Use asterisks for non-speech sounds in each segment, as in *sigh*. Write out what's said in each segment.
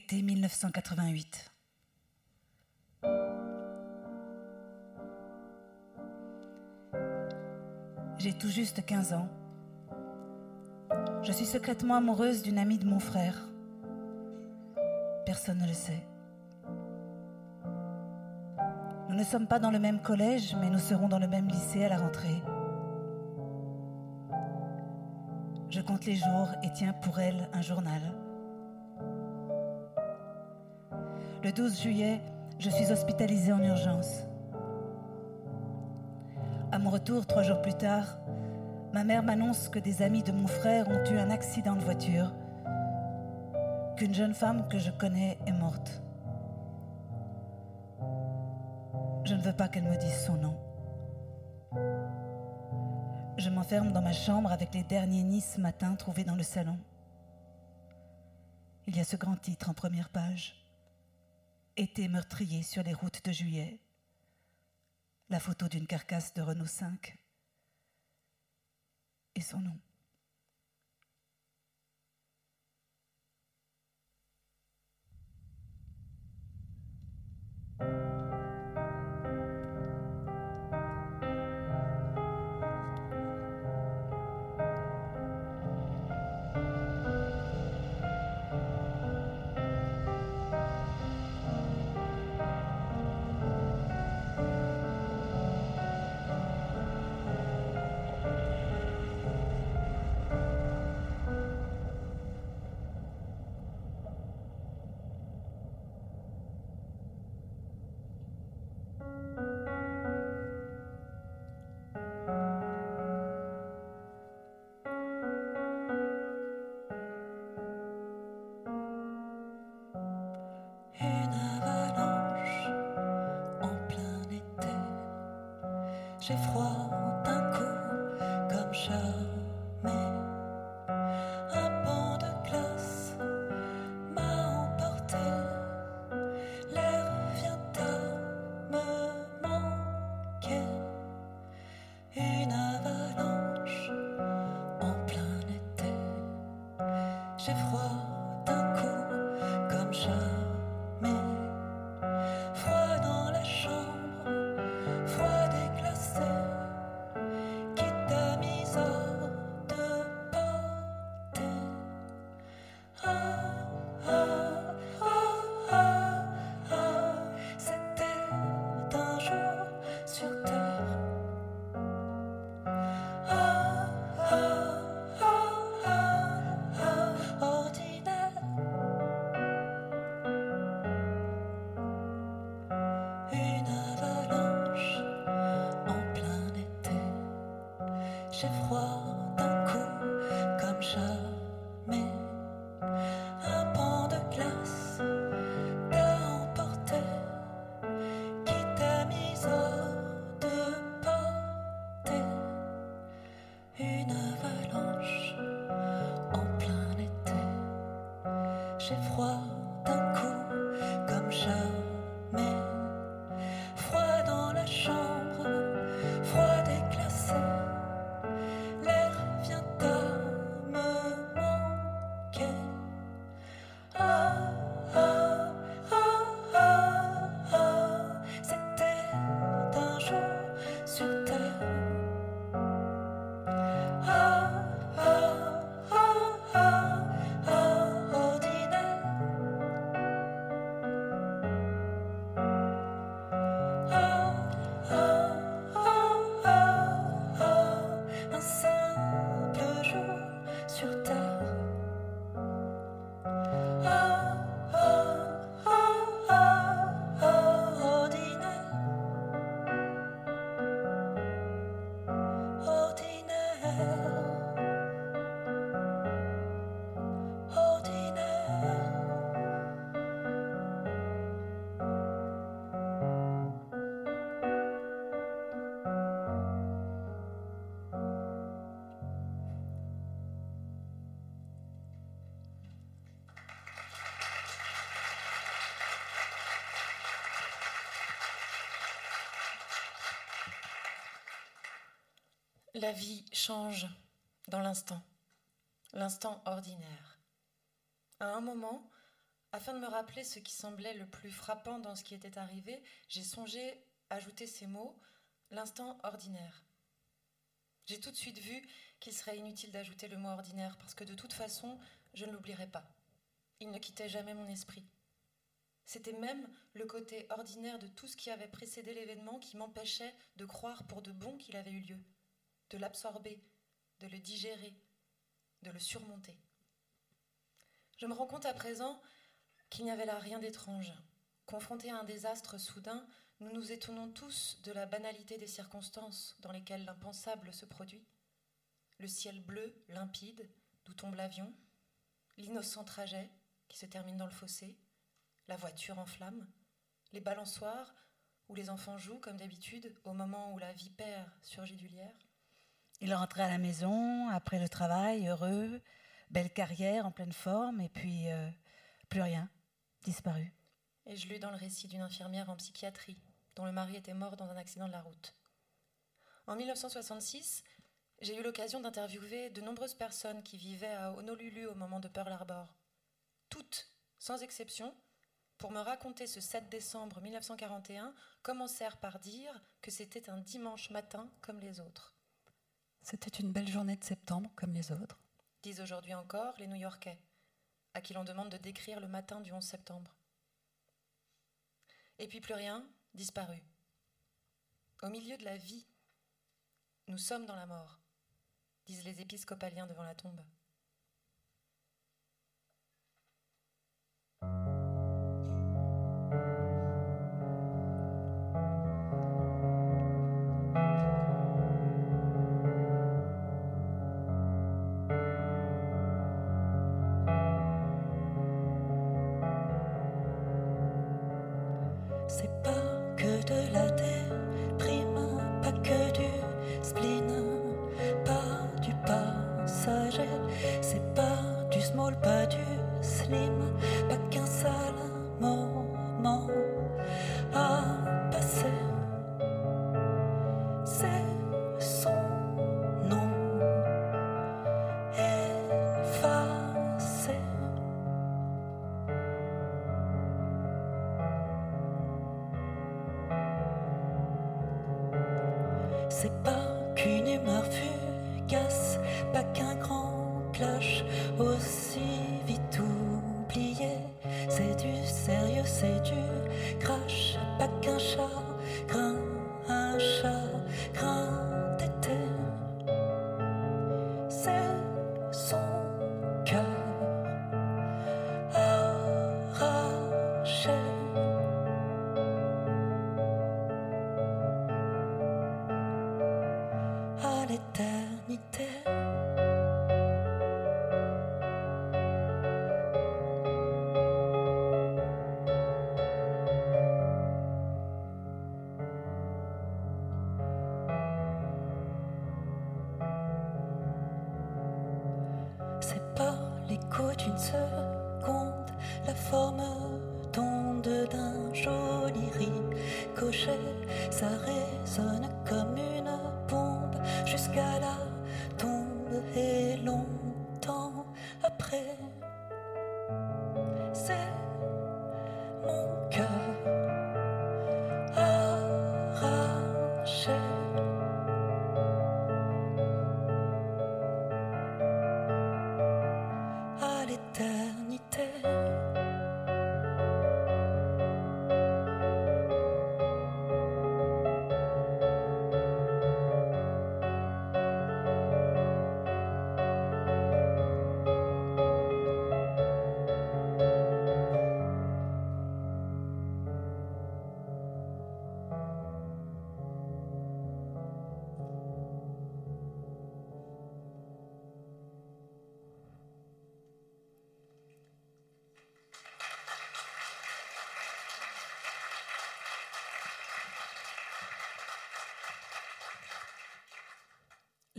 Été 1988. J'ai tout juste 15 ans. Je suis secrètement amoureuse d'une amie de mon frère. Personne ne le sait. Nous ne sommes pas dans le même collège, mais nous serons dans le même lycée à la rentrée. Je compte les jours et tiens pour elle un journal. Le 12 juillet, je suis hospitalisée en urgence. À mon retour, trois jours plus tard, ma mère m'annonce que des amis de mon frère ont eu un accident de voiture, qu'une jeune femme que je connais est morte. Je ne veux pas qu'elle me dise son nom. Je m'enferme dans ma chambre avec les derniers Nice matin trouvés dans le salon. Il y a ce grand titre en première page. Été meurtrier sur les routes de juillet. La photo d'une carcasse de Renault 5 et son nom. J'ai froid La vie change dans l'instant, l'instant ordinaire. À un moment, Afin de me rappeler ce qui semblait le plus frappant dans ce qui était arrivé, j'ai songé ajouter ces mots, l'instant ordinaire. J'ai tout de suite vu qu'il serait inutile d'ajouter le mot ordinaire parce que de toute façon, je ne l'oublierai pas. Il ne quittait jamais mon esprit. C'était même le côté ordinaire de tout ce qui avait précédé l'événement qui m'empêchait de croire pour de bon qu'il avait eu lieu, de l'absorber, de le digérer, de le surmonter. Je me rends compte à présent qu'il n'y avait là rien d'étrange. Confrontés à un désastre soudain, nous nous étonnons tous de la banalité des circonstances dans lesquelles l'impensable se produit. Le ciel bleu, limpide, d'où tombe l'avion, l'innocent trajet qui se termine dans le fossé, la voiture en flammes, les balançoires où les enfants jouent comme d'habitude au moment où la vipère surgit du lierre. Il rentrait à la maison après le travail, heureux, belle carrière en pleine forme, et puis euh, plus rien, disparu. Et je lus dans le récit d'une infirmière en psychiatrie, dont le mari était mort dans un accident de la route. En 1966, j'ai eu l'occasion d'interviewer de nombreuses personnes qui vivaient à Honolulu au moment de Pearl Harbor. Toutes, sans exception, pour me raconter ce 7 décembre 1941, commencèrent par dire que c'était un dimanche matin comme les autres. C'était une belle journée de septembre comme les autres. Disent aujourd'hui encore les New-Yorkais, à qui l'on demande de décrire le matin du 11 septembre. Et puis plus rien, disparu. Au milieu de la vie, nous sommes dans la mort, disent les épiscopaliens devant la tombe. C'est pas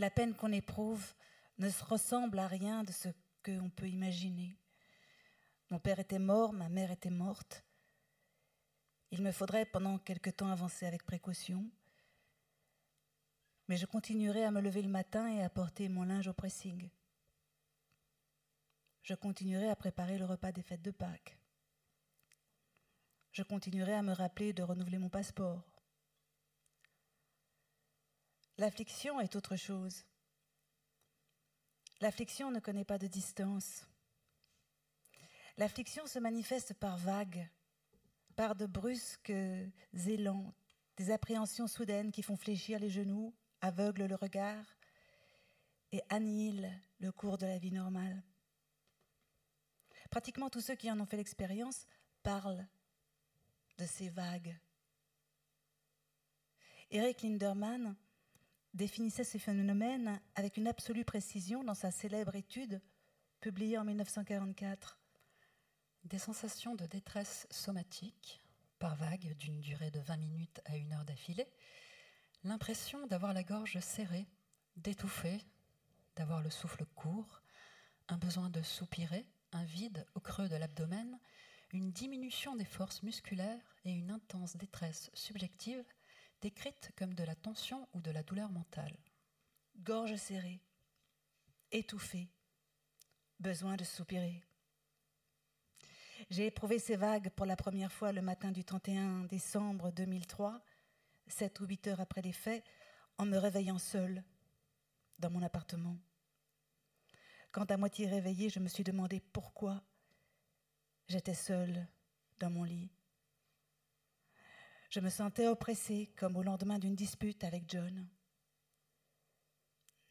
La peine qu'on éprouve ne se ressemble à rien de ce qu'on peut imaginer. Mon père était mort, ma mère était morte. Il me faudrait pendant quelque temps avancer avec précaution, mais je continuerai à me lever le matin et à porter mon linge au pressing. Je continuerai à préparer le repas des fêtes de Pâques. je continuerai à me rappeler de renouveler mon passeport. L'affliction est autre chose. L'affliction ne connaît pas de distance. L'affliction se manifeste par vagues, par de brusques élans, des appréhensions soudaines qui font fléchir les genoux, aveuglent le regard et annihilent le cours de la vie normale. Pratiquement tous ceux qui en ont fait l'expérience parlent de ces vagues. Eric Linderman définissait ces phénomènes avec une absolue précision dans sa célèbre étude publiée en 1944. Des sensations de détresse somatique, par vague d'une durée de 20 minutes à une heure d'affilée, l'impression d'avoir la gorge serrée, d'étouffer, d'avoir le souffle court, un besoin de soupirer, un vide au creux de l'abdomen, une diminution des forces musculaires et une intense détresse subjective décrite comme de la tension ou de la douleur mentale. Gorge serrée, étouffée, besoin de soupirer. J'ai éprouvé ces vagues pour la première fois le matin du 31 décembre 2003, sept ou huit heures après les faits, en me réveillant seule dans mon appartement. Quand à moitié réveillée, je me suis demandé pourquoi j'étais seule dans mon lit. Je me sentais oppressée comme au lendemain d'une dispute avec John.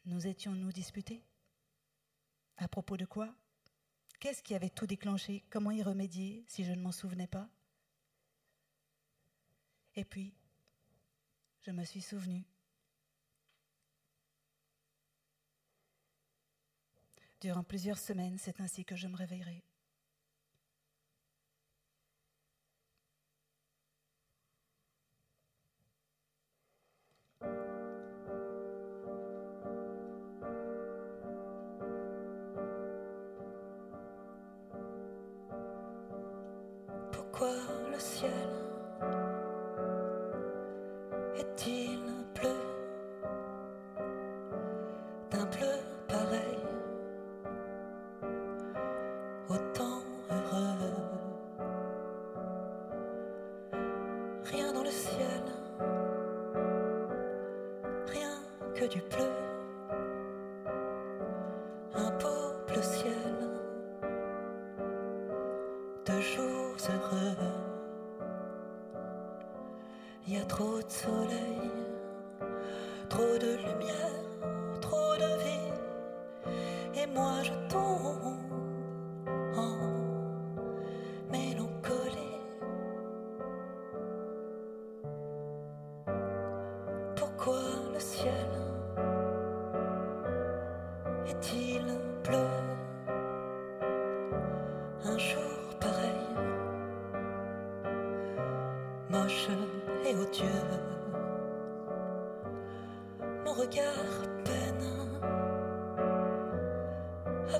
Nous étions-nous disputés? À propos de quoi? Qu'est-ce qui avait tout déclenché? Comment y remédier si je ne m'en souvenais pas? Et puis, je me suis souvenue. Durant plusieurs semaines, c'est ainsi que je me réveillerai.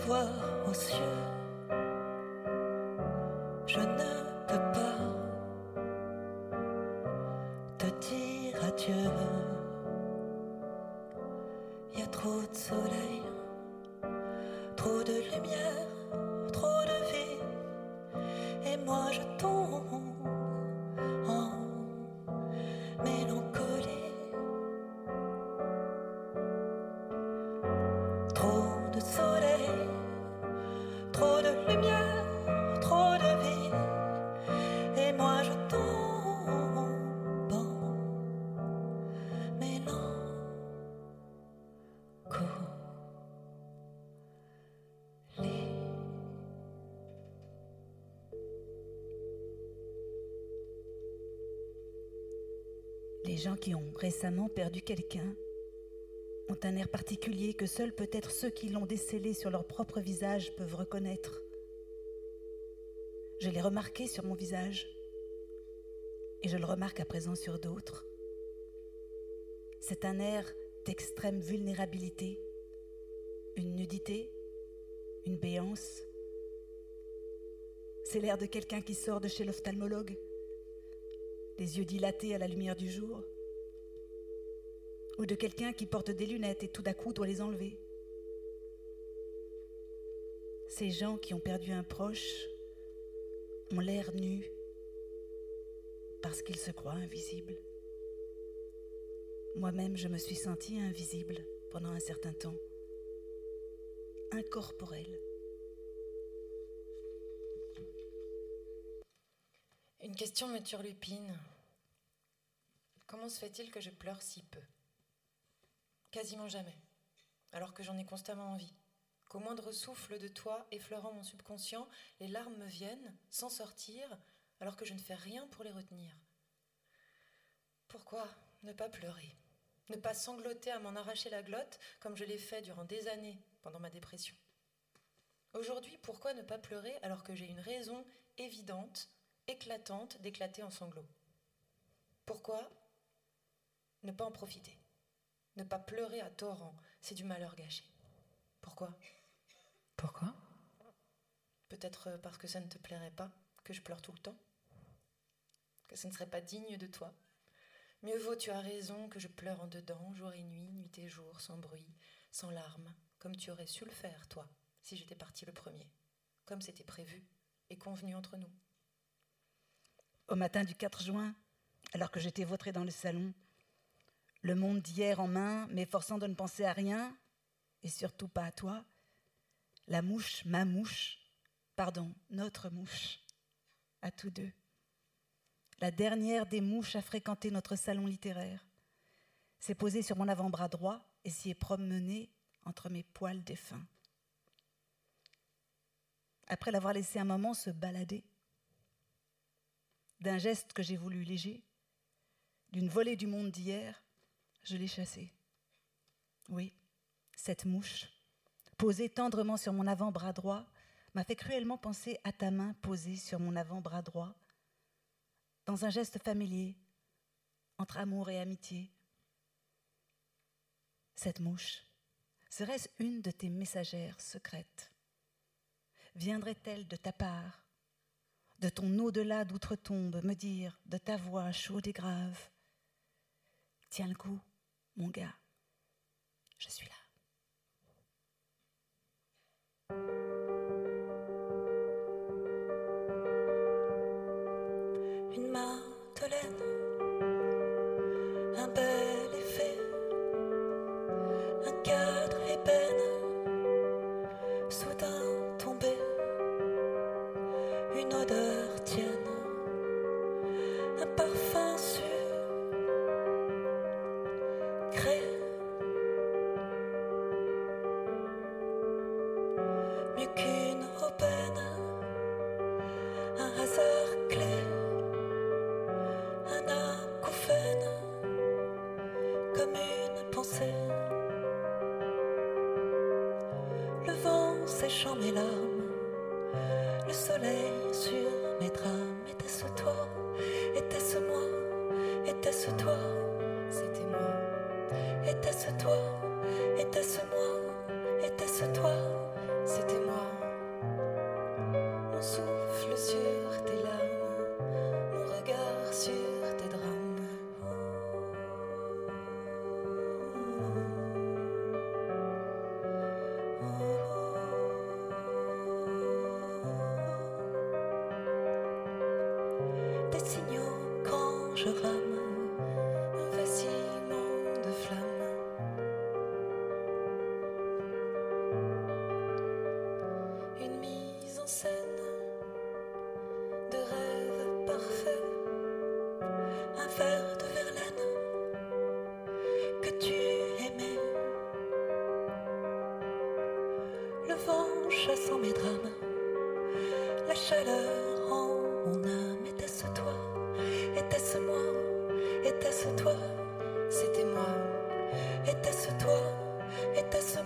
Voir aux cieux. Je ne peux pas te dire adieu. Il y a trop de soleil, trop de lumière, gens qui ont récemment perdu quelqu'un ont un air particulier que seuls peut-être ceux qui l'ont décelé sur leur propre visage peuvent reconnaître. Je l'ai remarqué sur mon visage et je le remarque à présent sur d'autres. C'est un air d'extrême vulnérabilité, une nudité, une béance. C'est l'air de quelqu'un qui sort de chez l'ophtalmologue, les yeux dilatés à la lumière du jour, ou de quelqu'un qui porte des lunettes et tout d'un coup doit les enlever. Ces gens qui ont perdu un proche ont l'air nus, parce qu'il se croit invisible. Moi-même, je me suis sentie invisible pendant un certain temps, incorporelle. Une question me turlupine. Comment se fait-il que je pleure si peu? Quasiment jamais, alors que j'en ai constamment envie. Qu'au moindre souffle de toi effleurant mon subconscient, les larmes me viennent, sans sortir, alors que je ne fais rien pour les retenir. Pourquoi ne pas pleurer? Ne pas sangloter à m'en arracher la glotte, comme je l'ai fait durant des années pendant ma dépression? Aujourd'hui, pourquoi ne pas pleurer alors que j'ai une raison évidente, éclatante d'éclater en sanglots? Pourquoi ne pas en profiter? Ne pas pleurer à torrent, c'est du malheur gâché. Pourquoi? Pourquoi? Peut-être parce que ça ne te plairait pas que je pleure tout le temps. Que ce ne serait pas digne de toi. Mieux vaut, tu as raison, que je pleure en dedans, jour et nuit, nuit et jour, sans bruit, sans larmes, comme tu aurais su le faire, toi, si j'étais parti le premier, comme c'était prévu et convenu entre nous. Au matin du 4 juin, alors que j'étais vautrée dans le salon, le monde d'hier en main, m'efforçant de ne penser à rien, et surtout pas à toi, la mouche, ma mouche, pardon, notre mouche, à tous deux. La dernière des mouches a fréquenté notre salon littéraire, s'est posée sur mon avant-bras droit et s'y est promenée entre mes poils défunts. Après l'avoir laissé un moment se balader, d'un geste que j'ai voulu léger, d'une volée du monde d'hier, je l'ai chassée. Oui, cette mouche, posée tendrement sur mon avant-bras droit, m'a fait cruellement penser à ta main posée sur mon avant-bras droit, dans un geste familier, entre amour et amitié. Cette mouche, serait-ce une de tes messagères secrètes? Viendrait-elle de ta part, de ton au-delà d'outre-tombe, me dire de ta voix chaude et grave Tiens le coup, mon gars, je suis là. Une Madeleine,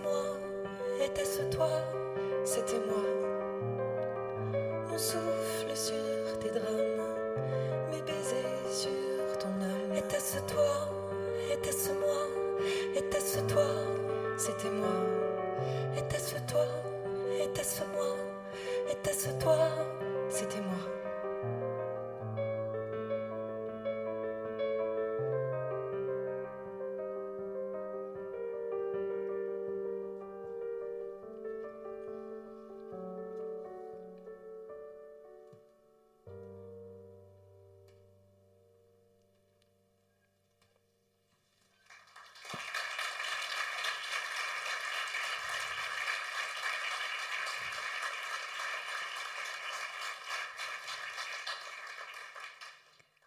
moi Était-ce toi? C'était moi. Mon souffle sur tes drames, mes baisers sur ton âme. Était-ce toi? Était-ce moi? Était-ce toi? C'était moi. Était-ce toi? Était-ce moi? Était-ce toi? C'était moi.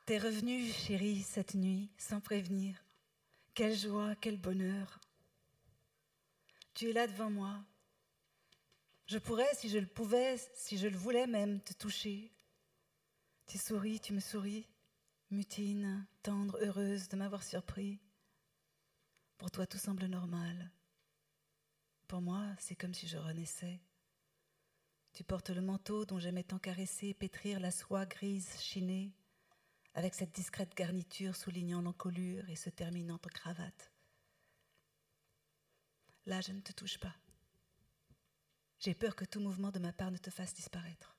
T'es revenu, chérie, cette nuit, sans prévenir. Quelle joie, quel bonheur. Tu es là devant moi. Je pourrais, si je le pouvais, si je le voulais même, te toucher. Tu souris, tu me souris, mutine, tendre, heureuse de m'avoir surpris. Pour toi, tout semble normal. Pour moi, c'est comme si je renaissais. Tu portes le manteau dont j'aimais tant caresser, pétrir la soie grise chinée avec cette discrète garniture soulignant l'encolure et se terminant en cravate. Là, je ne te touche pas. J'ai peur que tout mouvement de ma part ne te fasse disparaître.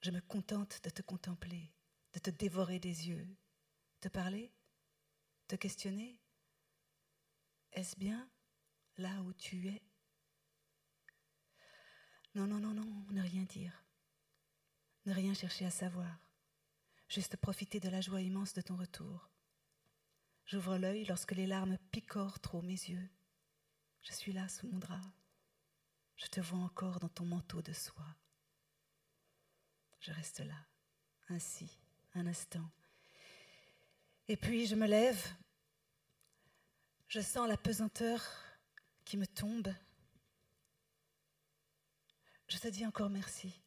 Je me contente de te contempler, de te dévorer des yeux, te parler, te questionner? Est-ce bien là où tu es? Non, non, non, non, ne rien dire, ne rien chercher à savoir juste profiter de la joie immense de ton retour. J'ouvre l'œil lorsque les larmes picorent trop mes yeux. Je suis là sous mon drap. Je te vois encore dans ton manteau de soie. Je reste là, ainsi, un instant. Et puis je me lève. Je sens la pesanteur qui me tombe. Je te dis encore merci.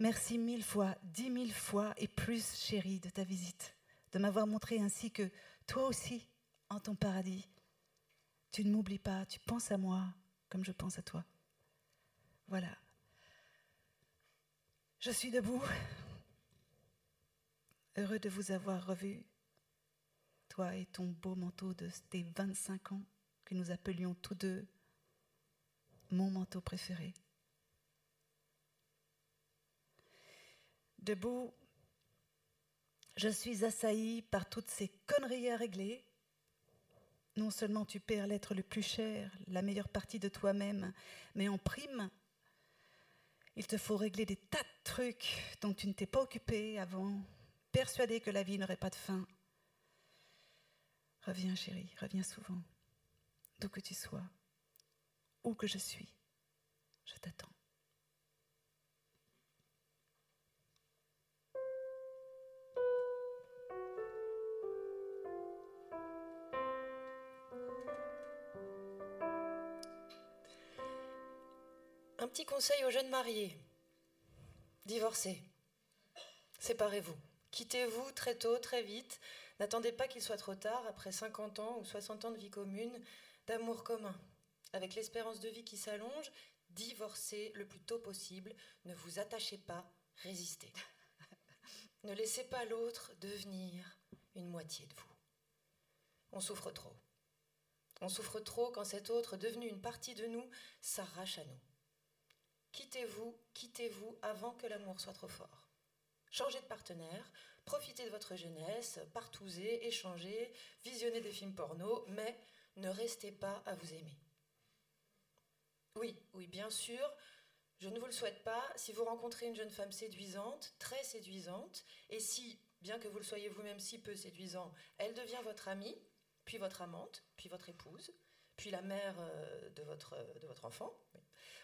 Merci mille fois, dix mille fois et plus, chérie, de ta visite, de m'avoir montré ainsi que toi aussi, en ton paradis, tu ne m'oublies pas, tu penses à moi comme je pense à toi. Voilà. Je suis debout, heureux de vous avoir revu, toi et ton beau manteau de tes 25 ans que nous appelions tous deux mon manteau préféré. Debout, je suis assaillie par toutes ces conneries à régler. Non seulement tu perds l'être le plus cher, la meilleure partie de toi-même, mais en prime, il te faut régler des tas de trucs dont tu ne t'es pas occupé avant, persuadé que la vie n'aurait pas de fin. Reviens, chérie, reviens souvent, d'où que tu sois, où que je suis, je t'attends. Un petit conseil aux jeunes mariés. Divorcez. Séparez-vous. Quittez-vous très tôt, très vite. N'attendez pas qu'il soit trop tard, après 50 ans ou 60 ans de vie commune, d'amour commun. Avec l'espérance de vie qui s'allonge, divorcez le plus tôt possible. Ne vous attachez pas, résistez. *laughs* ne laissez pas l'autre devenir une moitié de vous. On souffre trop. On souffre trop quand cet autre, devenu une partie de nous, s'arrache à nous. Quittez-vous, quittez-vous avant que l'amour soit trop fort. Changez de partenaire, profitez de votre jeunesse, partousez, échangez, visionnez des films porno, mais ne restez pas à vous aimer. Oui, oui, bien sûr, je ne vous le souhaite pas. Si vous rencontrez une jeune femme séduisante, très séduisante, et si, bien que vous le soyez vous-même si peu séduisant, elle devient votre amie, puis votre amante, puis votre épouse, puis la mère euh, de votre, de votre enfant,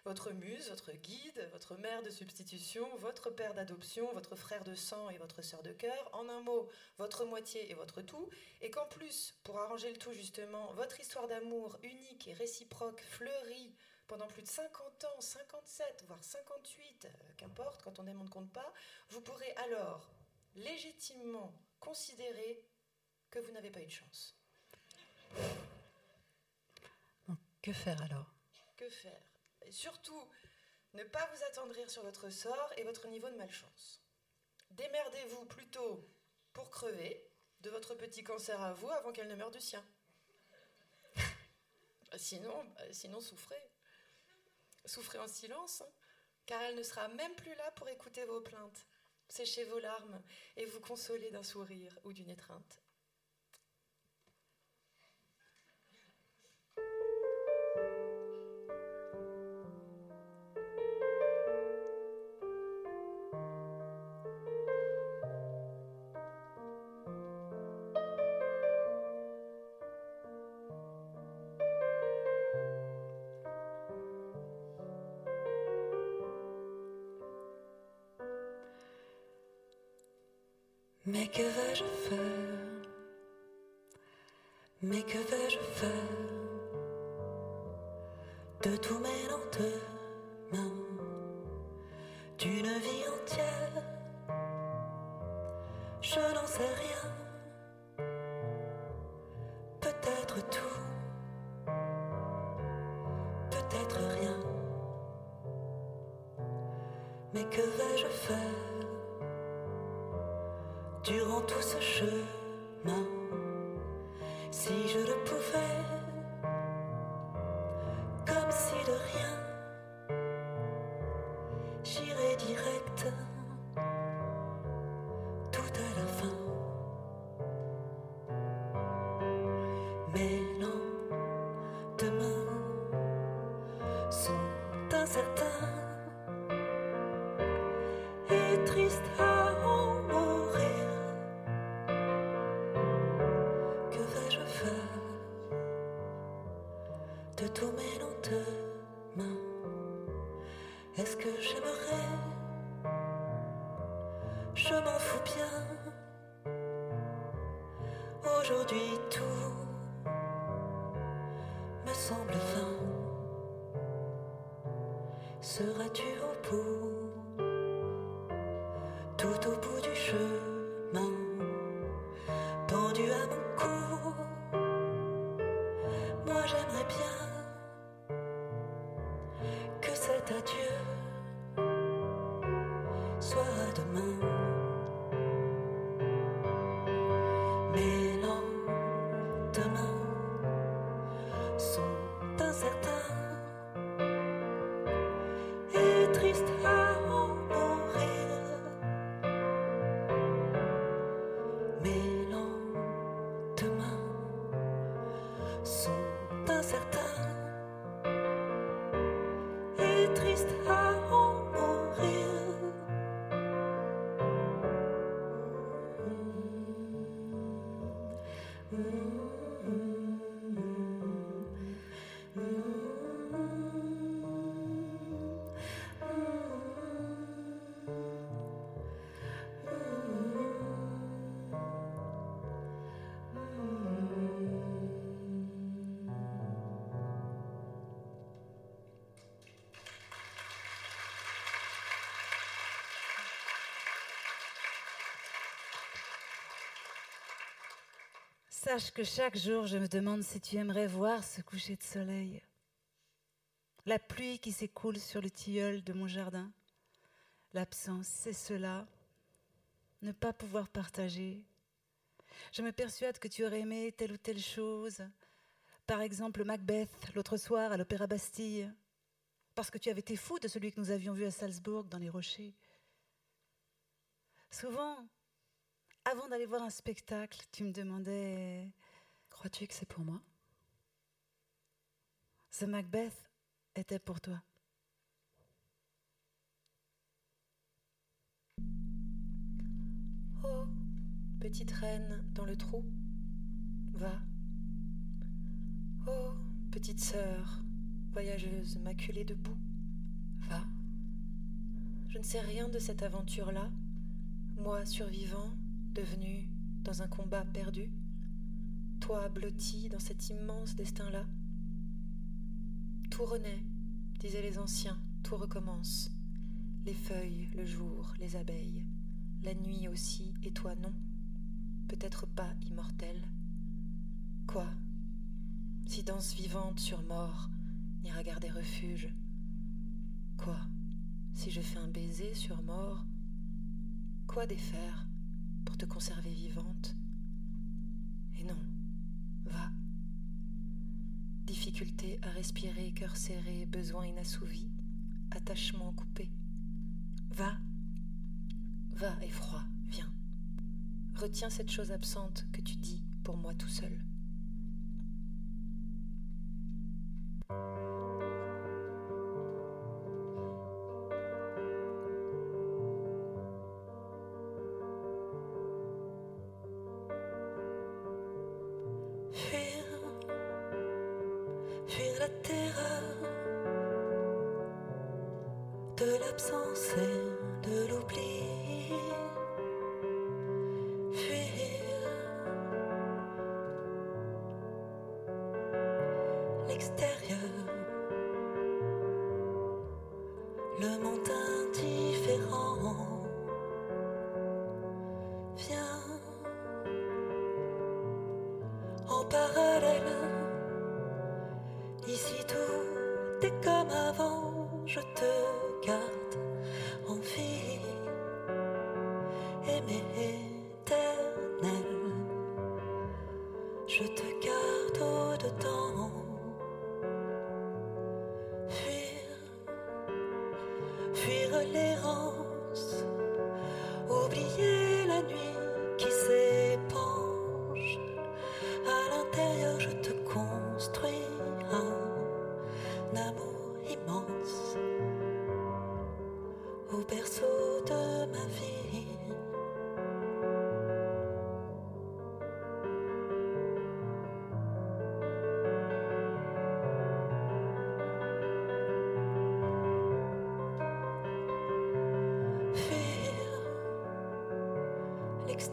votre muse, votre guide, votre mère de substitution, votre père d'adoption, votre frère de sang et votre sœur de cœur, en un mot, votre moitié et votre tout, et qu'en plus, pour arranger le tout justement, votre histoire d'amour unique et réciproque fleurit pendant plus de 50 ans, 57, voire 58, euh, qu'importe, quand on aime, on ne compte pas, vous pourrez alors légitimement considérer que vous n'avez pas eu de chance. Que faire alors? Que faire? Et surtout, ne pas vous attendrir sur votre sort et votre niveau de malchance. Démerdez-vous plutôt pour crever de votre petit cancer à vous avant qu'elle ne meure du sien. *laughs* sinon, bah, sinon souffrez. Souffrez en silence, hein, car elle ne sera même plus là pour écouter vos plaintes, sécher vos larmes et vous consoler d'un sourire ou d'une étreinte. Que vais-je faire de tous mes lendemains d'une vie entière? Je n'en sais rien, peut-être tout, peut-être rien. Mais que vais-je faire durant tout ce chemin? Si je sont incertains Sache que chaque jour, je me demande si tu aimerais voir ce coucher de soleil. La pluie qui s'écoule sur le tilleul de mon jardin. L'absence, c'est cela. Ne pas pouvoir partager. Je me persuade que tu aurais aimé telle ou telle chose. Par exemple, Macbeth, l'autre soir à l'Opéra Bastille. Parce que tu avais été fou de celui que nous avions vu à Salzbourg dans les rochers. Souvent, avant d'aller voir un spectacle, tu me demandais Crois-tu que c'est pour moi? Ce Macbeth était pour toi. Oh, petite reine dans le trou, va. Oh, petite sœur, voyageuse maculée de boue, va. Je ne sais rien de cette aventure-là, moi survivant, devenu dans un combat perdu, toi blotti dans cet immense destin-là. Tout renaît, disaient les anciens, tout recommence. Les feuilles, le jour, les abeilles, la nuit aussi, et toi non, peut-être pas immortel. Quoi Si danse vivante sur mort n'ira garder refuge? Quoi Si je fais un baiser sur mort? Quoi défaire? Pour te conserver vivante Et non, va. Difficulté à respirer, cœur serré, besoin inassouvi, attachement coupé. Va, va, effroi, viens. Retiens cette chose absente que tu dis pour moi tout seul.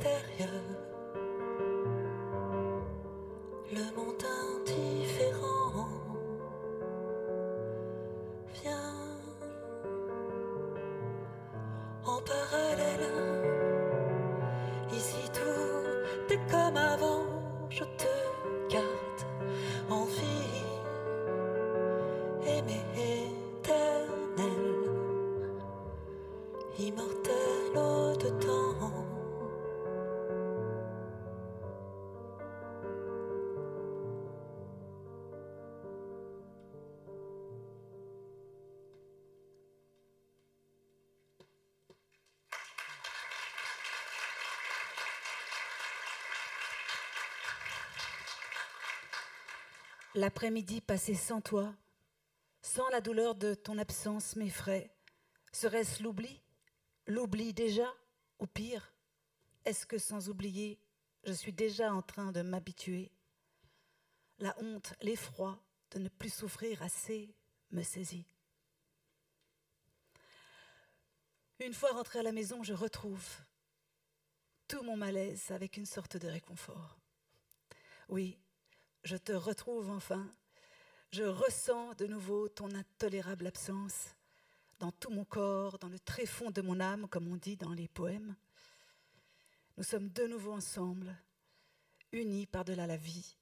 extérieur. L'après-midi passé sans toi, sans la douleur de ton absence m'effraie. Serait-ce l'oubli L'oubli déjà Ou pire Est-ce que sans oublier, je suis déjà en train de m'habituer? La honte, l'effroi de ne plus souffrir assez me saisit. Une fois rentré à la maison, je retrouve tout mon malaise avec une sorte de réconfort. Oui, je te retrouve enfin. Je ressens de nouveau ton intolérable absence dans tout mon corps, dans le tréfonds de mon âme, comme on dit dans les poèmes. Nous sommes de nouveau ensemble, unis par-delà la vie,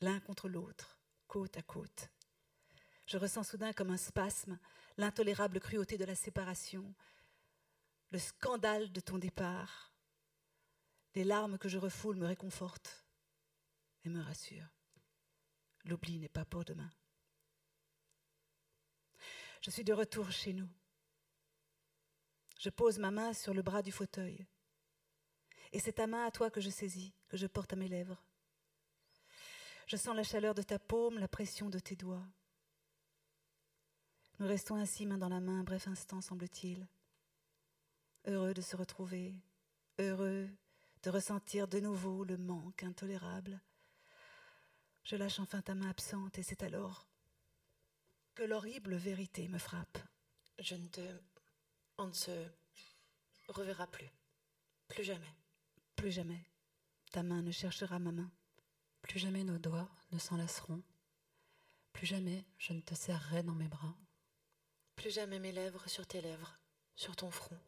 l'un contre l'autre, côte à côte. Je ressens soudain comme un spasme l'intolérable cruauté de la séparation, le scandale de ton départ. Les larmes que je refoule me réconfortent et me rassurent. L'oubli n'est pas pour demain. Je suis de retour chez nous. Je pose ma main sur le bras du fauteuil. Et c'est ta main à toi que je saisis, que je porte à mes lèvres. Je sens la chaleur de ta paume, la pression de tes doigts. Nous restons ainsi main dans la main un bref instant, semble-t-il. Heureux de se retrouver, heureux de ressentir de nouveau le manque intolérable. Je lâche enfin ta main absente et c'est alors que l'horrible vérité me frappe. Je ne te. On ne se reverra plus. Plus jamais. Plus jamais ta main ne cherchera ma main. Plus jamais nos doigts ne s'enlaceront. Plus jamais je ne te serrerai dans mes bras. Plus jamais mes lèvres sur tes lèvres, sur ton front.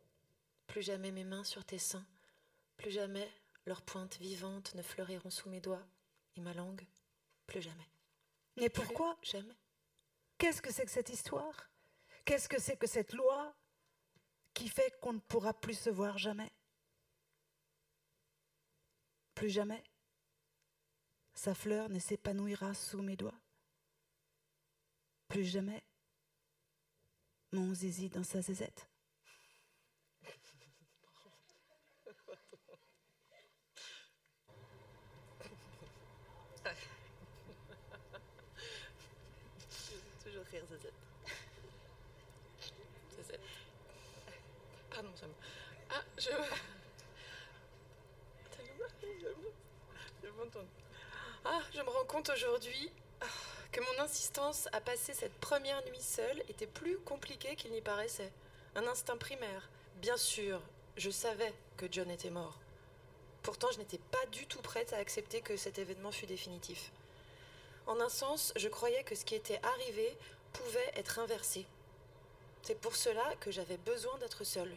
Plus jamais mes mains sur tes seins. Plus jamais leurs pointes vivantes ne fleuriront sous mes doigts et ma langue. Plus jamais. Mais pourquoi? Plus jamais. Qu'est-ce que c'est que cette histoire? Qu'est-ce que c'est que cette loi qui fait qu'on ne pourra plus se voir jamais? Plus jamais sa fleur ne s'épanouira sous mes doigts. Plus jamais mon zizi dans sa zézette. Toujours rire, Zazette. Zazette. Pardon, ça me... Ah, je... Ah, je me rends compte aujourd'hui ah, que mon insistance à passer cette première nuit seule était plus compliquée qu'il n'y paraissait. Un instinct primaire. Bien sûr, je savais que John était mort. Pourtant, je n'étais pas du tout prête à accepter que cet événement fût définitif. En un sens, je croyais que ce qui était arrivé pouvait être inversé. C'est pour cela que j'avais besoin d'être seule.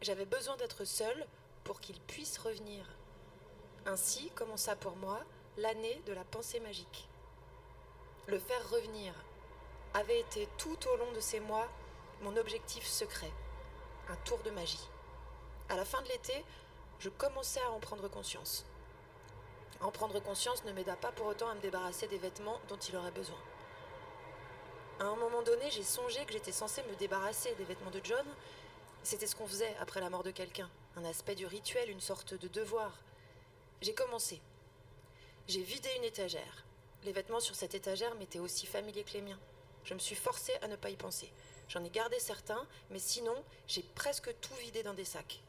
J'avais besoin d'être seule pour qu'il puisse revenir. Ainsi commença pour moi l'année de la pensée magique. Le faire revenir avait été tout au long de ces mois mon objectif secret, un tour de magie. À la fin de l'été, je commençais à en prendre conscience. En prendre conscience ne m'aida pas pour autant à me débarrasser des vêtements dont il aurait besoin. À un moment donné, j'ai songé que j'étais censée me débarrasser des vêtements de John. C'était ce qu'on faisait après la mort de quelqu'un, un aspect du rituel, une sorte de devoir. J'ai commencé. J'ai vidé une étagère. Les vêtements sur cette étagère m'étaient aussi familiers que les miens. Je me suis forcée à ne pas y penser. J'en ai gardé certains, mais sinon, j'ai presque tout vidé dans des sacs.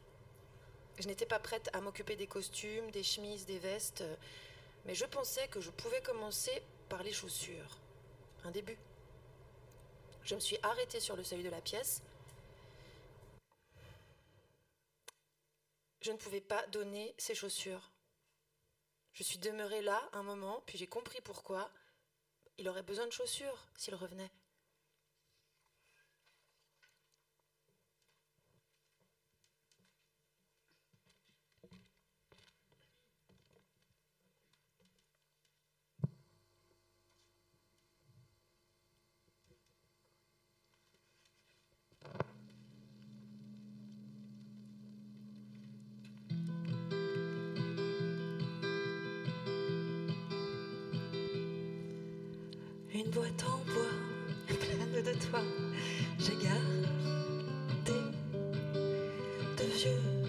Je n'étais pas prête à m'occuper des costumes, des chemises, des vestes, mais je pensais que je pouvais commencer par les chaussures. Un début. Je me suis arrêtée sur le seuil de la pièce. Je ne pouvais pas donner ces chaussures. Je suis demeurée là un moment, puis j'ai compris pourquoi. Il aurait besoin de chaussures s'il revenait.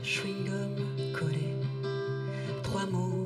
Chewing-gum collés. Trois mots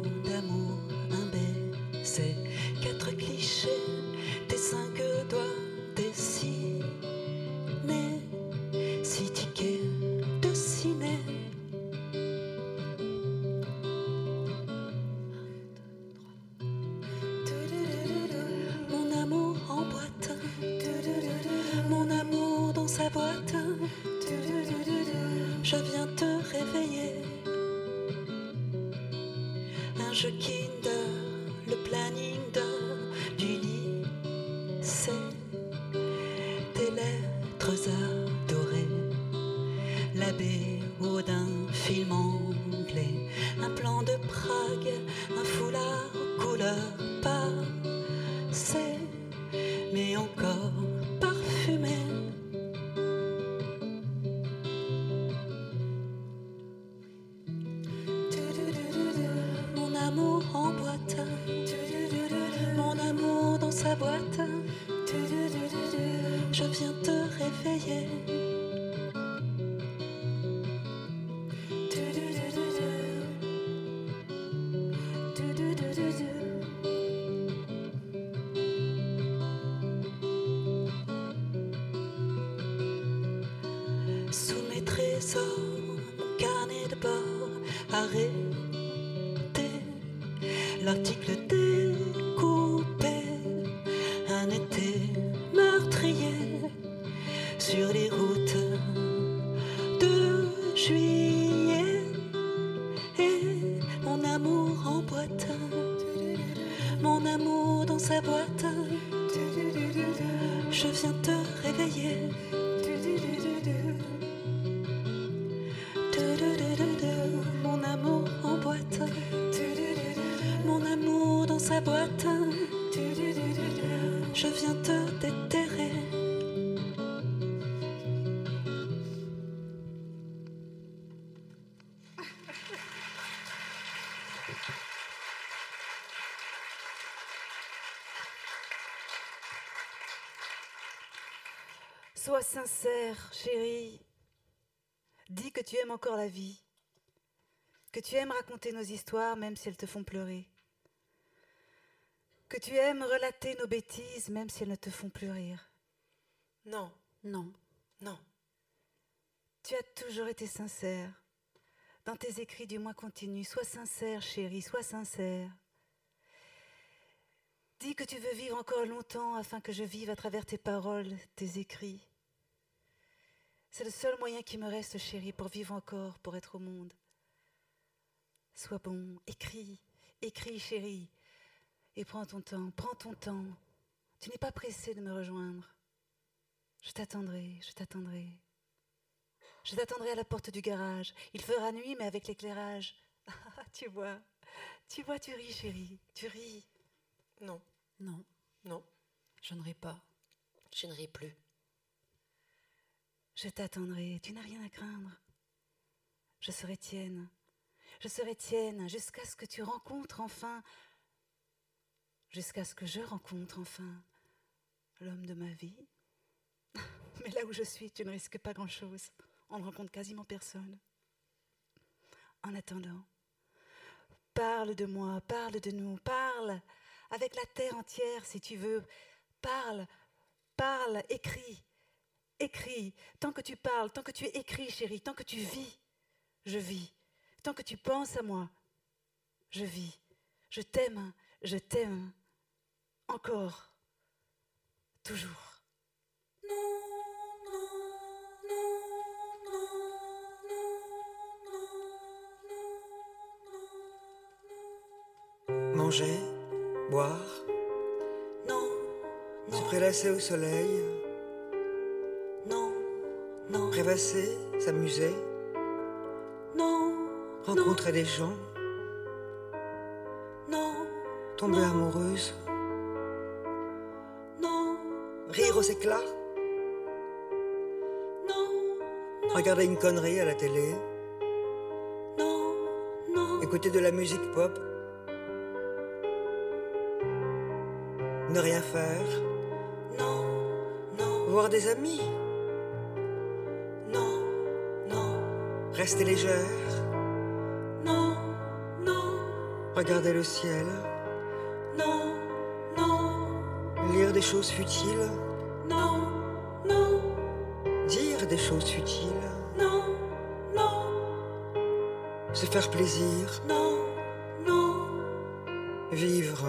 boîte. Je viens te déterrer. Sois sincère, chérie. Dis que tu aimes encore la vie, que tu aimes raconter nos histoires même si elles te font pleurer, que tu aimes relater nos bêtises même si elles ne te font plus rire. Non, Non, non. tu as toujours été sincère. Dans tes écrits du moins continus, sois sincère, chérie, sois sincère. Dis que tu veux vivre encore longtemps afin que je vive à travers tes paroles, tes écrits. C'est le seul moyen qui me reste, chérie, pour vivre encore, pour être au monde. Sois bon, écris, écris, chérie. Et prends ton temps, prends ton temps. Tu n'es pas pressé de me rejoindre. Je t'attendrai, je t'attendrai. Je t'attendrai à la porte du garage. Il fera nuit, mais avec l'éclairage. *laughs* Ah, tu vois, tu vois, tu ris, chérie, tu ris. Non, Non, non, je ne ris pas. je ne ris plus. Je t'attendrai, tu n'as rien à craindre. Je serai tienne. Je serai tienne jusqu'à ce que tu rencontres enfin, jusqu'à ce que je rencontre enfin l'homme de ma vie. *laughs* Mais là où je suis, tu ne risques pas grand-chose. On ne rencontre quasiment personne. En attendant, parle de moi, parle de nous, parle avec la terre entière si tu veux. Parle, parle, écris, écris. Tant que tu parles, tant que tu écris, chérie, tant que tu vis, je vis. Tant que tu penses à moi, je vis. Je t'aime, je t'aime. Encore, toujours. Manger, boire, Non, se prélasser au soleil, non, non, rêvasser, s'amuser, non, rencontrer des gens, tomber amoureuse, non, rire aux éclats, non, regarder une connerie à la télé, non, non, écouter de la musique pop, ne rien faire, non, non, voir des amis, non, non, rester légère, non, non, regarder le ciel, lire des choses futiles, non, non, dire des choses futiles, non, non, se faire plaisir, non, non, vivre,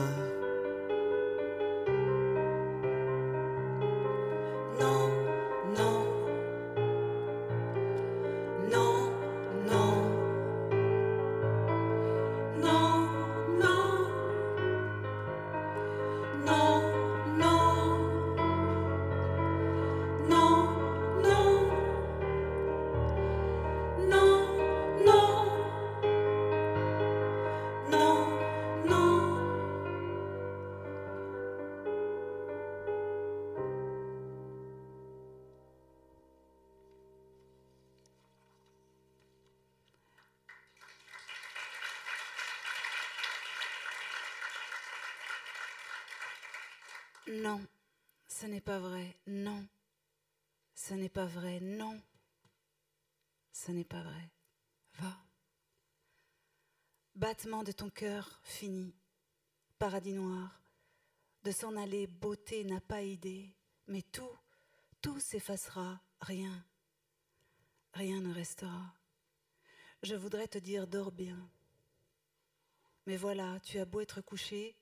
Non, ce n'est pas vrai. Non, ce n'est pas vrai. Non, ce n'est pas vrai. Va, Battement de ton cœur fini, paradis noir, de s'en aller, beauté n'a pas idée, mais tout, tout s'effacera, rien, rien ne restera. Je voudrais te dire dors bien, mais voilà, tu as beau être couché,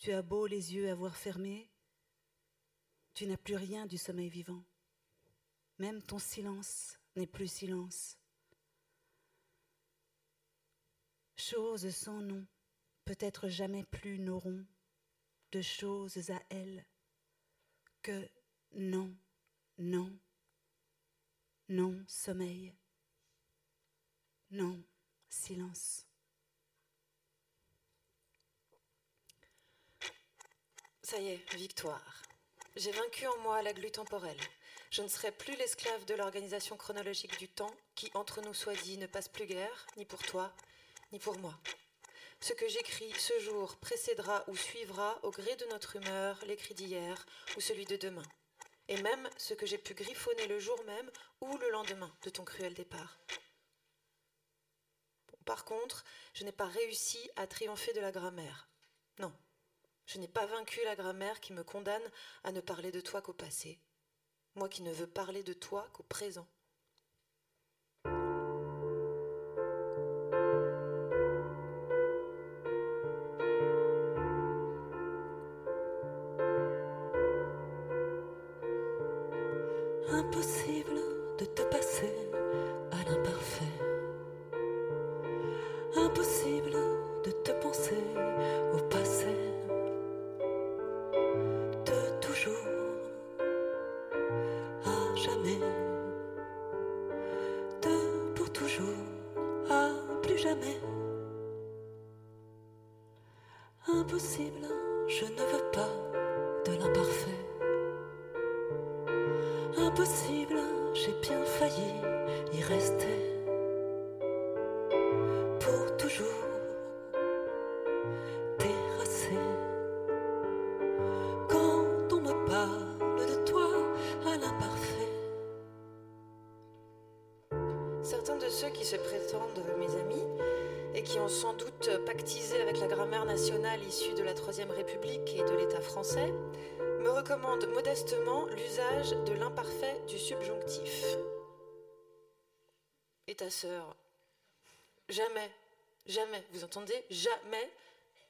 tu as beau les yeux avoir fermés, tu n'as plus rien du sommeil vivant. Même ton silence n'est plus silence. Choses sans nom, peut-être jamais plus n'auront de choses à elles que non, non, non sommeil, non silence. Ça y est, victoire. J'ai vaincu en moi la glu temporelle. Je ne serai plus l'esclave de l'organisation chronologique du temps qui, entre nous soit dit, ne passe plus guère, ni pour toi, ni pour moi. Ce que j'écris ce jour précédera ou suivra au gré de notre humeur l'écrit d'hier ou celui de demain. Et même ce que j'ai pu griffonner le jour même ou le lendemain de ton cruel départ. Par contre, je n'ai pas réussi à triompher de la grammaire. Non, je n'ai pas vaincu la grammaire qui me condamne à ne parler de toi qu'au passé, moi qui ne veux parler de toi qu'au présent. Impossible de te passer à l'imparfait. Nationale issue de la Troisième République et de l'État français me recommandent modestement l'usage de l'imparfait du subjonctif. Et ta sœur Jamais, jamais, vous entendez Jamais,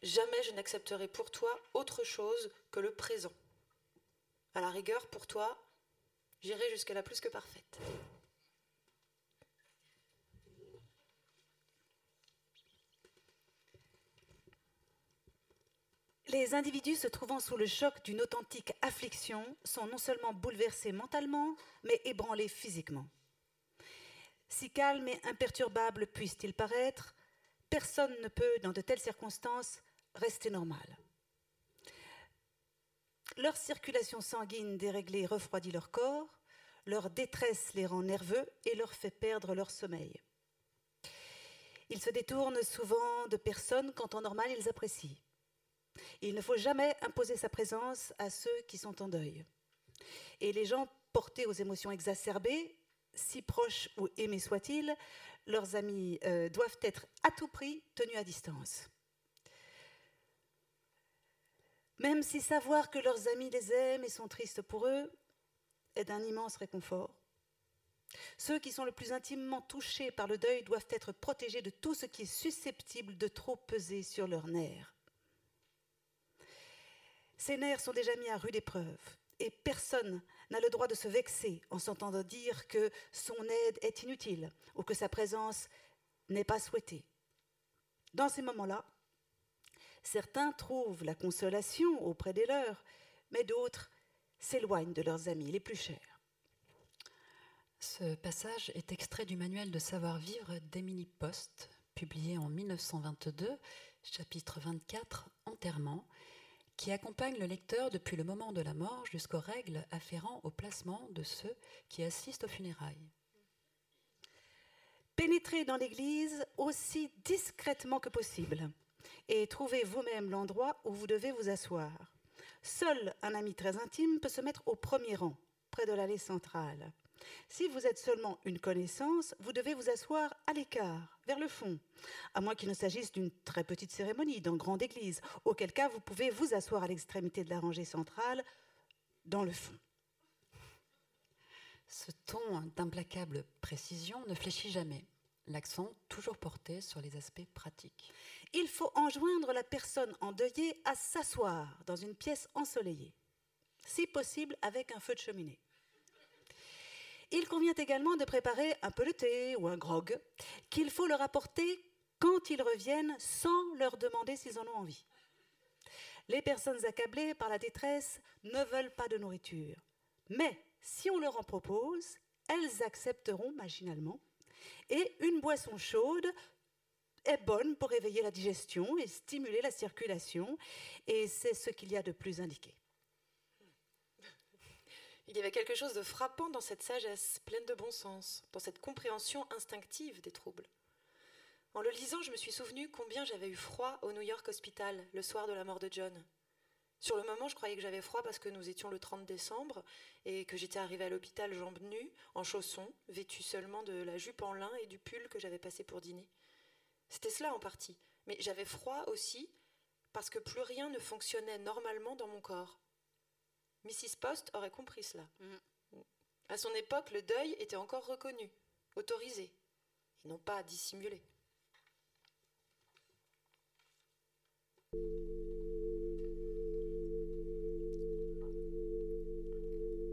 jamais je n'accepterai pour toi autre chose que le présent. À la rigueur, pour toi, j'irai jusqu'à la plus que parfaite. Les individus se trouvant sous le choc d'une authentique affliction sont non seulement bouleversés mentalement, mais ébranlés physiquement. Si calmes et imperturbables puissent-ils paraître, personne ne peut, dans de telles circonstances, rester normal. Leur circulation sanguine déréglée refroidit leur corps, leur détresse les rend nerveux et leur fait perdre leur sommeil. Ils se détournent souvent de personnes qu'en temps normal ils apprécient. Il ne faut jamais imposer sa présence à ceux qui sont en deuil. Et les gens portés aux émotions exacerbées, si proches ou aimés soient-ils, leurs amis euh, doivent être à tout prix tenus à distance. Même si savoir que leurs amis les aiment et sont tristes pour eux est d'un immense réconfort. Ceux qui sont le plus intimement touchés par le deuil doivent être protégés de tout ce qui est susceptible de trop peser sur leurs nerfs. Ces nerfs sont déjà mis à rude épreuve et personne n'a le droit de se vexer en s'entendant dire que son aide est inutile ou que sa présence n'est pas souhaitée. Dans ces moments-là, certains trouvent la consolation auprès des leurs, mais d'autres s'éloignent de leurs amis les plus chers. Ce passage est extrait du manuel de savoir-vivre d'Émilie Post, publié en 1922, chapitre 24, Enterrement, qui accompagne le lecteur depuis le moment de la mort jusqu'aux règles afférents au placement de ceux qui assistent aux funérailles. Pénétrez dans l'église aussi discrètement que possible et trouvez vous-même l'endroit où vous devez vous asseoir. Seul un ami très intime peut se mettre au premier rang, près de l'allée centrale. Si vous êtes seulement une connaissance, vous devez vous asseoir à l'écart, vers le fond, à moins qu'il ne s'agisse d'une très petite cérémonie dans grande église, auquel cas vous pouvez vous asseoir à l'extrémité de la rangée centrale, dans le fond. Ce ton d'implacable précision ne fléchit jamais, l'accent toujours porté sur les aspects pratiques. Il faut enjoindre la personne endeuillée à s'asseoir dans une pièce ensoleillée, si possible avec un feu de cheminée. Il convient également de préparer un peu de thé ou un grog qu'il faut leur apporter quand ils reviennent sans leur demander s'ils en ont envie. Les personnes accablées par la détresse ne veulent pas de nourriture. Mais si on leur en propose, elles accepteront machinalement. Et une boisson chaude est bonne pour éveiller la digestion et stimuler la circulation. Et c'est ce qu'il y a de plus indiqué. Il y avait quelque chose de frappant dans cette sagesse pleine de bon sens, dans cette compréhension instinctive des troubles. En le lisant, je me suis souvenu combien j'avais eu froid au New York Hospital le soir de la mort de John. Sur le moment, je croyais que j'avais froid parce que nous étions le 30 décembre et que j'étais arrivée à l'hôpital jambes nues, en chaussons, vêtue seulement de la jupe en lin et du pull que j'avais passé pour dîner. C'était cela en partie, mais j'avais froid aussi parce que plus rien ne fonctionnait normalement dans mon corps. Mrs. Post aurait compris cela. À son époque, le deuil était encore reconnu, autorisé, et non pas dissimulé.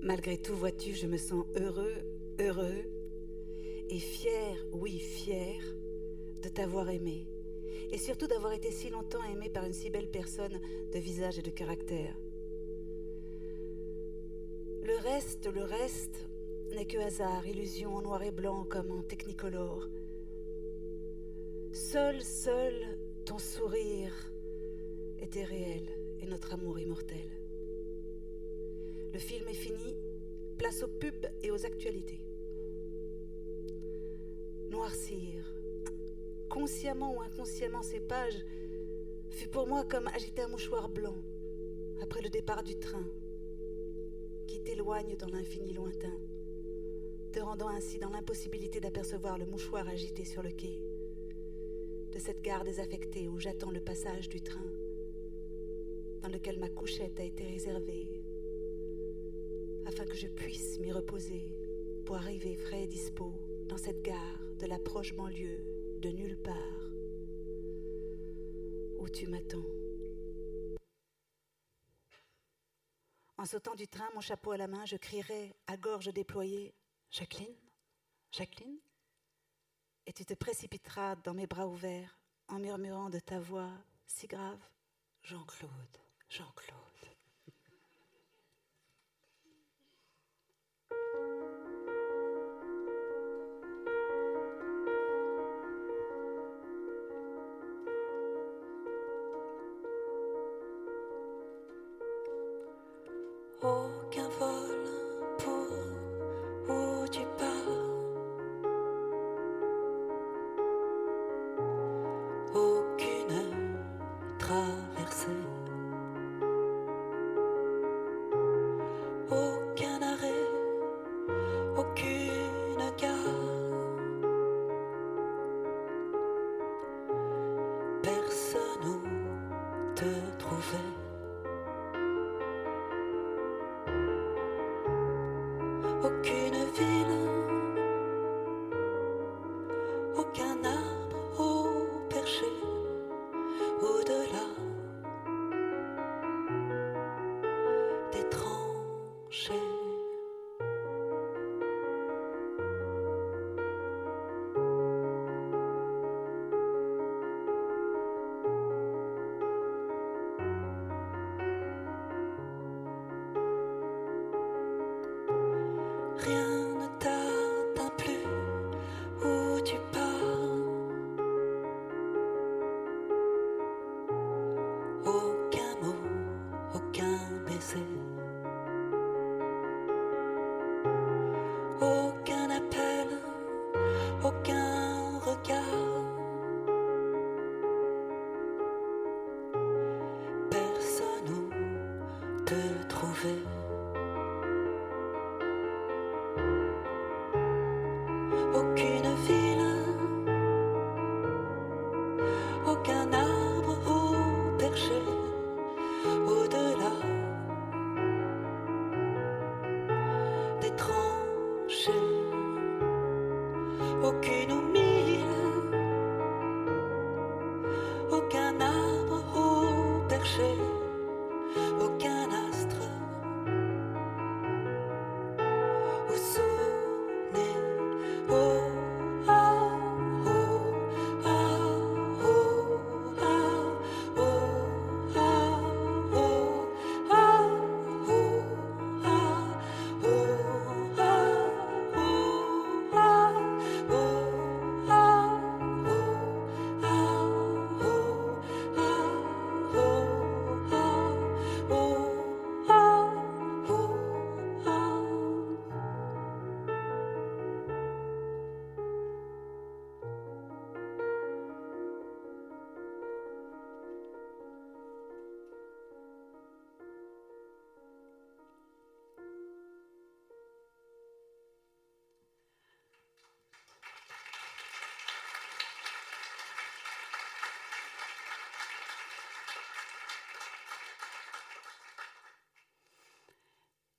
Malgré tout, vois-tu, je me sens heureux, heureux, et fier, oui, fier, de t'avoir aimé, et surtout d'avoir été si longtemps aimé par une si belle personne de visage et de caractère. Le reste, le reste n'est que hasard, illusion en noir et blanc comme en technicolore. Seul, seul ton sourire était réel et notre amour immortel. Le film est fini, place aux pubs et aux actualités. Noircir, consciemment ou inconsciemment ces pages, fut pour moi comme agiter un mouchoir blanc après le départ du train t'éloigne dans l'infini lointain, te rendant ainsi dans l'impossibilité d'apercevoir le mouchoir agité sur le quai de cette gare désaffectée où j'attends le passage du train, dans lequel ma couchette a été réservée, afin que je puisse m'y reposer pour arriver frais et dispo dans cette gare de la proche banlieue de nulle part où tu m'attends. En sautant du train, mon chapeau à la main, je crierai à gorge déployée Jacqueline Jacqueline? Et tu te précipiteras dans mes bras ouverts en murmurant de ta voix si grave Jean-Claude, Jean-Claude.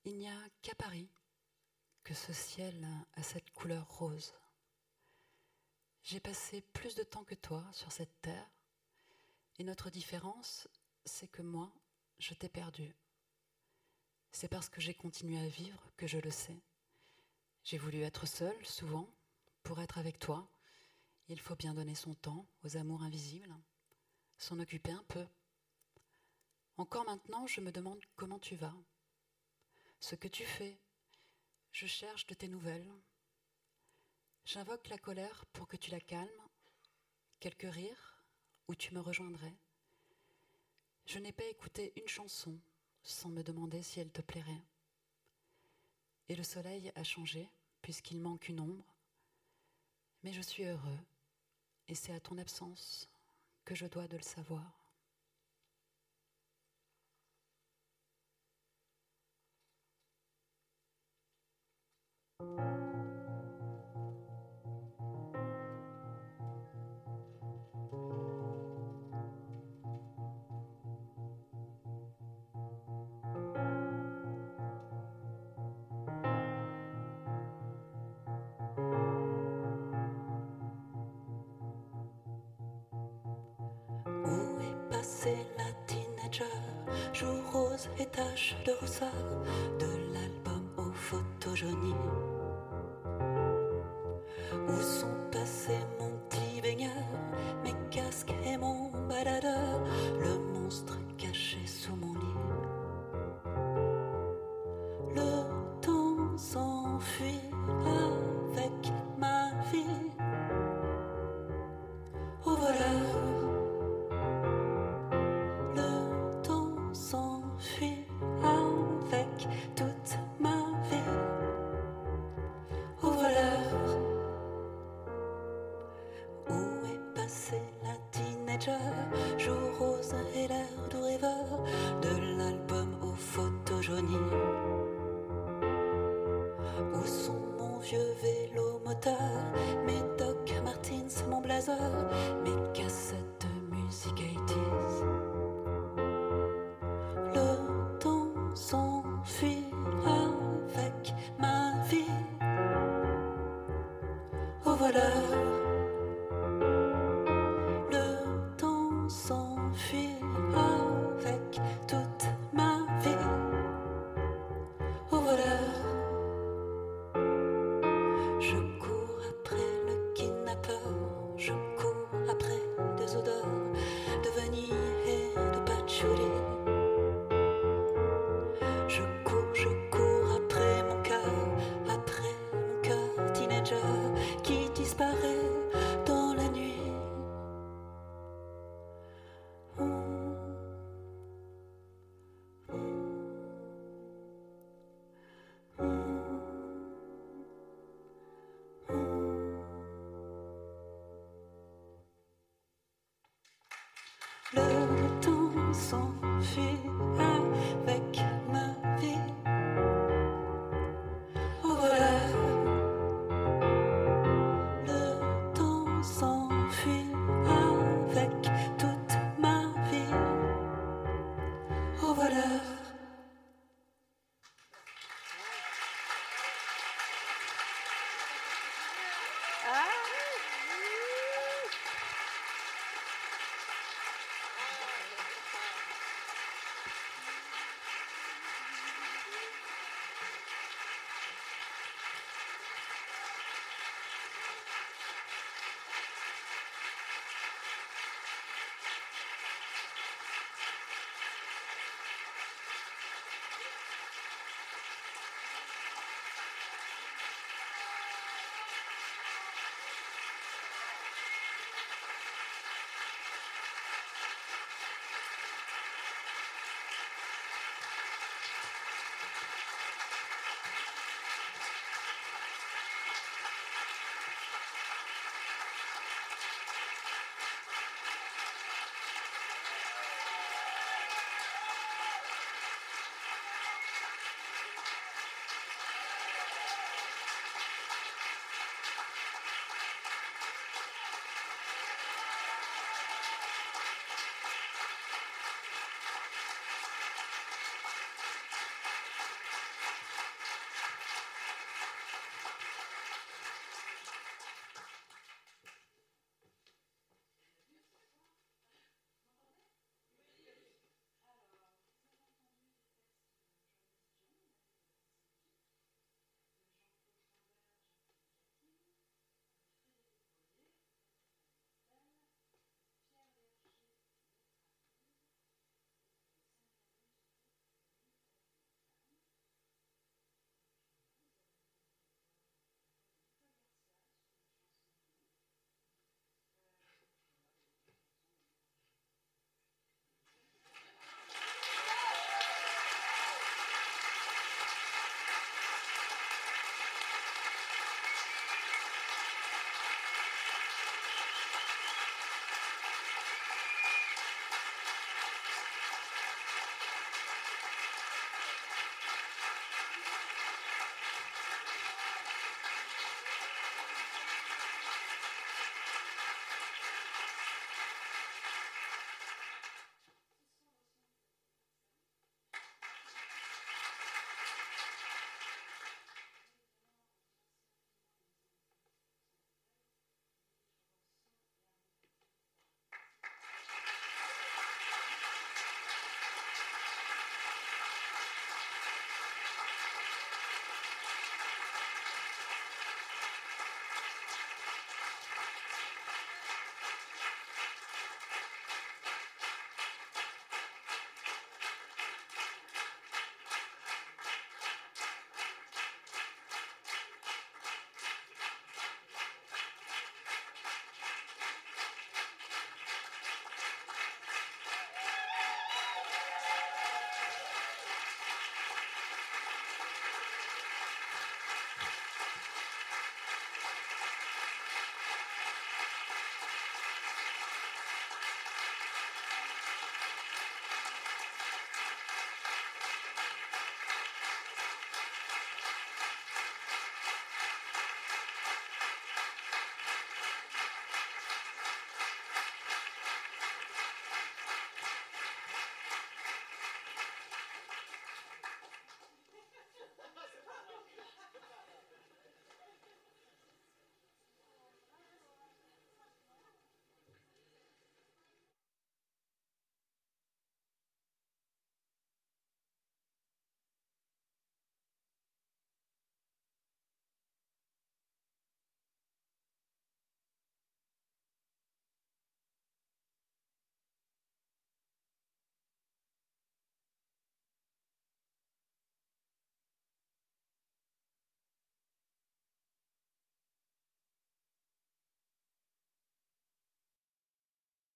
Il n'y a qu'à Paris que ce ciel a cette couleur rose. J'ai passé plus de temps que toi sur cette terre, et notre différence, c'est que moi, je t'ai perdu. C'est parce que j'ai continué à vivre que je le sais. J'ai voulu être seule, souvent, pour être avec toi. Il faut bien donner son temps aux amours invisibles, s'en occuper un peu. Encore maintenant, je me demande comment tu vas, ce que tu fais. Je cherche de tes nouvelles. J'invoque la colère pour que tu la calmes, quelques rires où tu me rejoindrais. Je n'ai pas écouté une chanson sans me demander si elle te plairait. Et le soleil a changé, puisqu'il manque une ombre. Mais je suis heureux, et c'est à ton absence que je dois de le savoir. Où est passé la teenager? Jour rose et taches de l'album aux photos sans fil.